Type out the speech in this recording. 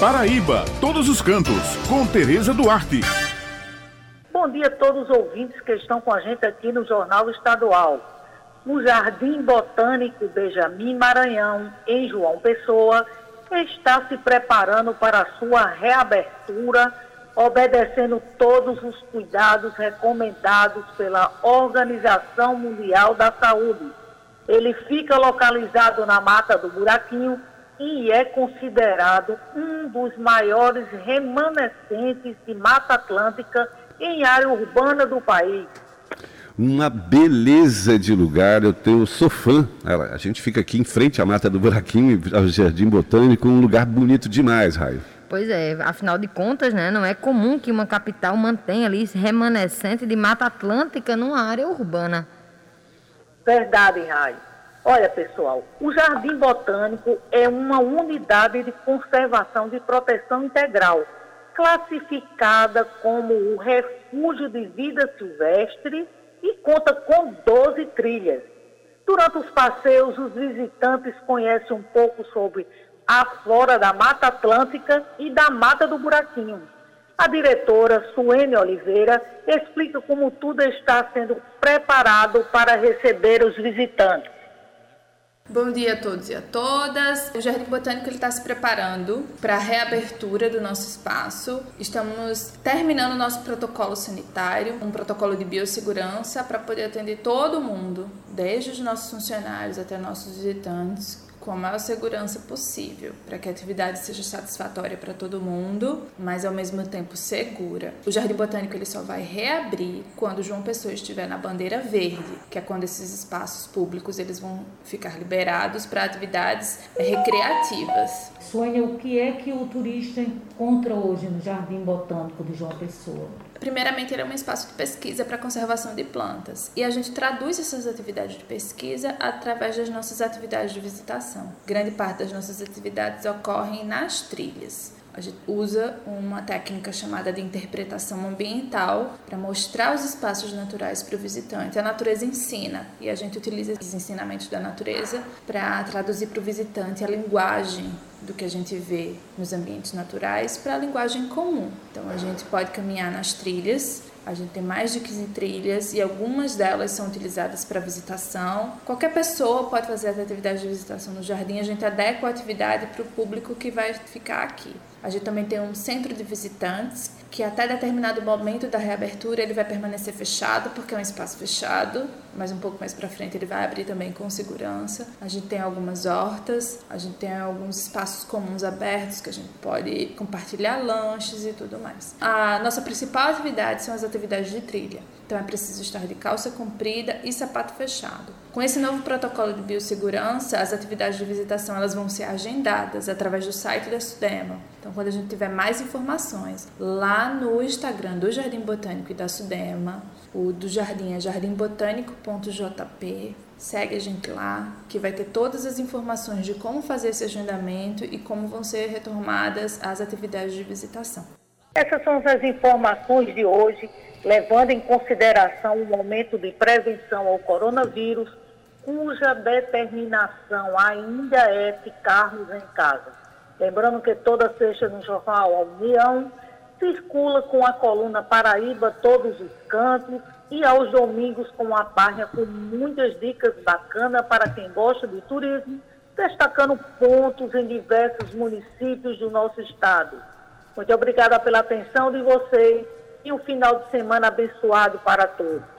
Paraíba, todos os cantos, com Tereza Duarte. Bom dia a todos os ouvintes que estão com a gente aqui no Jornal Estadual. O Jardim Botânico Benjamin Maranhão, em João Pessoa, está se preparando para a sua reabertura, obedecendo todos os cuidados recomendados pela Organização Mundial da Saúde. Ele fica localizado na Mata do Buraquinho, e é considerado um dos maiores remanescentes de Mata Atlântica em área urbana do país. Uma beleza de lugar, eu tenho, sou fã. A gente fica aqui em frente à Mata do Buraquinho, ao Jardim Botânico, um lugar bonito demais, Raio. Pois é, afinal de contas, né, não é comum que uma capital mantenha ali remanescente de Mata Atlântica numa área urbana. Verdade, Raio. Olha, pessoal, o Jardim Botânico é uma unidade de conservação de proteção integral, classificada como o refúgio de vida silvestre e conta com 12 trilhas. Durante os passeios, os visitantes conhecem um pouco sobre a flora da Mata Atlântica e da Mata do Buraquinho. A diretora Suene Oliveira explica como tudo está sendo preparado para receber os visitantes. Bom dia a todos e a todas. O Jardim Botânico está se preparando para a reabertura do nosso espaço. Estamos terminando o nosso protocolo sanitário, um protocolo de biossegurança para poder atender todo mundo, desde os nossos funcionários até nossos visitantes, com a maior segurança possível, para que a atividade seja satisfatória para todo mundo, mas ao mesmo tempo segura. O Jardim Botânico ele só vai reabrir quando João Pessoa estiver na bandeira verde, que é quando esses espaços públicos eles vão ficar liberados para atividades recreativas. Sônia, o que é que o turista encontra hoje no Jardim Botânico de João Pessoa? Primeiramente, ele é um espaço de pesquisa para conservação de plantas e a gente traduz essas atividades de pesquisa através das nossas atividades de visitação. Grande parte das nossas atividades ocorrem nas trilhas. A gente usa uma técnica chamada de interpretação ambiental para mostrar os espaços naturais para o visitante. A natureza ensina e a gente utiliza esses ensinamentos da natureza para traduzir para o visitante a linguagem do que a gente vê nos ambientes naturais para a linguagem comum. Então a gente pode caminhar nas trilhas a gente tem mais de 15 trilhas e algumas delas são utilizadas para visitação. Qualquer pessoa pode fazer as atividades de visitação no jardim. A gente adequa a atividade para o público que vai ficar aqui. A gente também tem um centro de visitantes que até determinado momento da reabertura ele vai permanecer fechado porque é um espaço fechado, mas um pouco mais para frente ele vai abrir também com segurança. A gente tem algumas hortas, a gente tem alguns espaços comuns abertos que a gente pode compartilhar lanches e tudo mais. A nossa principal atividade são as atividades de trilha. Então é preciso estar de calça comprida e sapato fechado. Com esse novo protocolo de biossegurança, as atividades de visitação elas vão ser agendadas através do site da Sudema. Então, quando a gente tiver mais informações lá no Instagram do Jardim Botânico e da Sudema, o do Jardim é jardimbotânico.jp. Segue a gente lá, que vai ter todas as informações de como fazer esse agendamento e como vão ser retomadas as atividades de visitação. Essas são as informações de hoje, levando em consideração o momento de prevenção ao coronavírus, cuja determinação ainda é ficarmos em casa. Lembrando que toda sexta no jornal A União circula com a coluna Paraíba todos os cantos e aos domingos com a página com muitas dicas bacanas para quem gosta de turismo, destacando pontos em diversos municípios do nosso estado. Muito obrigada pela atenção de vocês e um final de semana abençoado para todos.